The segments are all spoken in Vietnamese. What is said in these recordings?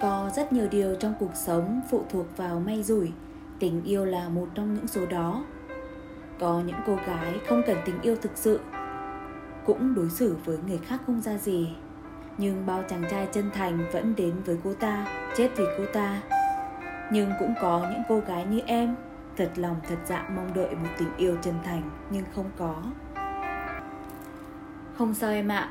Có rất nhiều điều trong cuộc sống phụ thuộc vào may rủi. Tình yêu là một trong những số đó. Có những cô gái không cần tình yêu thực sự, Cũng đối xử với người khác không ra gì. Nhưng bao chàng trai chân thành vẫn đến với cô ta, Chết vì cô ta. Nhưng cũng có những cô gái như em, Thật lòng thật dạ mong đợi một tình yêu chân thành, Nhưng không có. Không sao em ạ.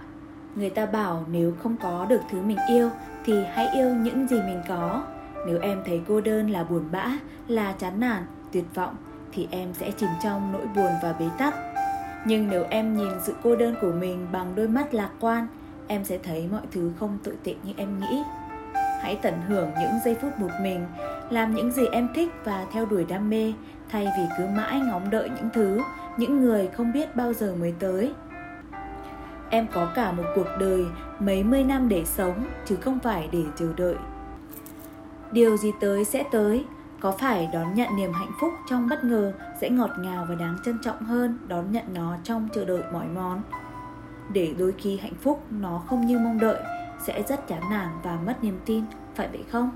Người ta bảo nếu không có được thứ mình yêu thì hãy yêu những gì mình có. Nếu em thấy cô đơn là buồn bã, là chán nản, tuyệt vọng thì em sẽ chìm trong nỗi buồn và bế tắc. Nhưng nếu em nhìn sự cô đơn của mình bằng đôi mắt lạc quan, em sẽ thấy mọi thứ không tồi tệ như em nghĩ. Hãy tận hưởng những giây phút một mình, làm những gì em thích và theo đuổi đam mê, thay vì cứ mãi ngóng đợi những thứ, những người không biết bao giờ mới tới. Em có cả một cuộc đời mấy mươi năm để sống chứ không phải để chờ đợi. Điều gì tới sẽ tới, có phải đón nhận niềm hạnh phúc trong bất ngờ sẽ ngọt ngào và đáng trân trọng hơn đón nhận nó trong chờ đợi mỏi mòn. Để đôi khi hạnh phúc nó không như mong đợi sẽ rất chán nản và mất niềm tin, phải vậy không?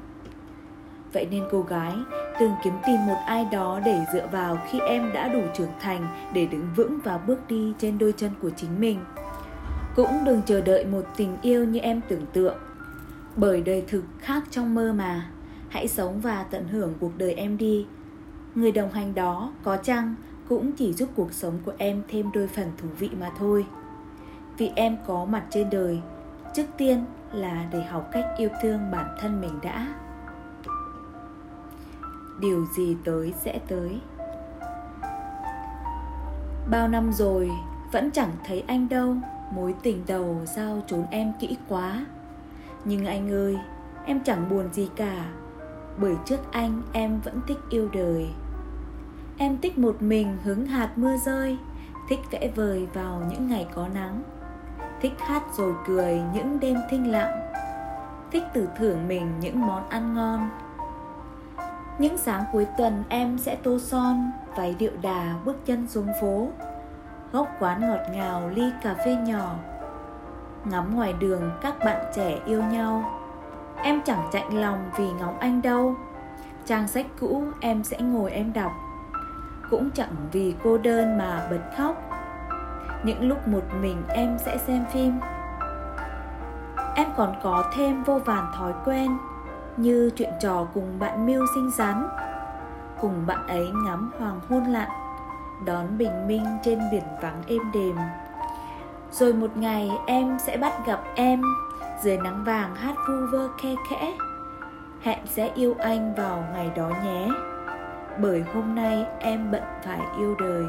Vậy nên cô gái từng kiếm tìm một ai đó để dựa vào khi em đã đủ trưởng thành để đứng vững và bước đi trên đôi chân của chính mình. Cũng đừng chờ đợi một tình yêu như em tưởng tượng. Bởi đời thực khác trong mơ mà. Hãy sống và tận hưởng cuộc đời em đi. Người đồng hành đó, có chăng, cũng chỉ giúp cuộc sống của em thêm đôi phần thú vị mà thôi. Vì em có mặt trên đời, Trước tiên là để học cách yêu thương bản thân mình đã. Điều gì tới sẽ tới. Bao năm rồi, vẫn chẳng thấy anh đâu mối tình đầu giao trốn em kỹ quá. Nhưng anh ơi, em chẳng buồn gì cả, bởi trước anh em vẫn thích yêu đời. Em thích một mình hứng hạt mưa rơi, thích vẽ vời vào những ngày có nắng. Thích hát rồi cười những đêm thinh lặng. Thích tự thưởng mình những món ăn ngon. Những sáng cuối tuần em sẽ tô son váy điệu đà bước chân xuống phố góc quán ngọt ngào ly cà phê nhỏ. Ngắm ngoài đường, các bạn trẻ yêu nhau. Em chẳng chạnh lòng vì ngóng anh đâu. Trang sách cũ, em sẽ ngồi em đọc. Cũng chẳng vì cô đơn mà bật khóc. Những lúc một mình em sẽ xem phim. Em còn có thêm vô vàn thói quen, như chuyện trò cùng bạn mưu xinh xắn. Cùng bạn ấy ngắm hoàng hôn lặn đón bình minh trên biển vắng êm đềm. Rồi một ngày em sẽ bắt gặp em, dưới nắng vàng hát vu vơ khe khẽ. Hẹn sẽ yêu anh vào ngày đó nhé. Bởi hôm nay em bận phải yêu đời.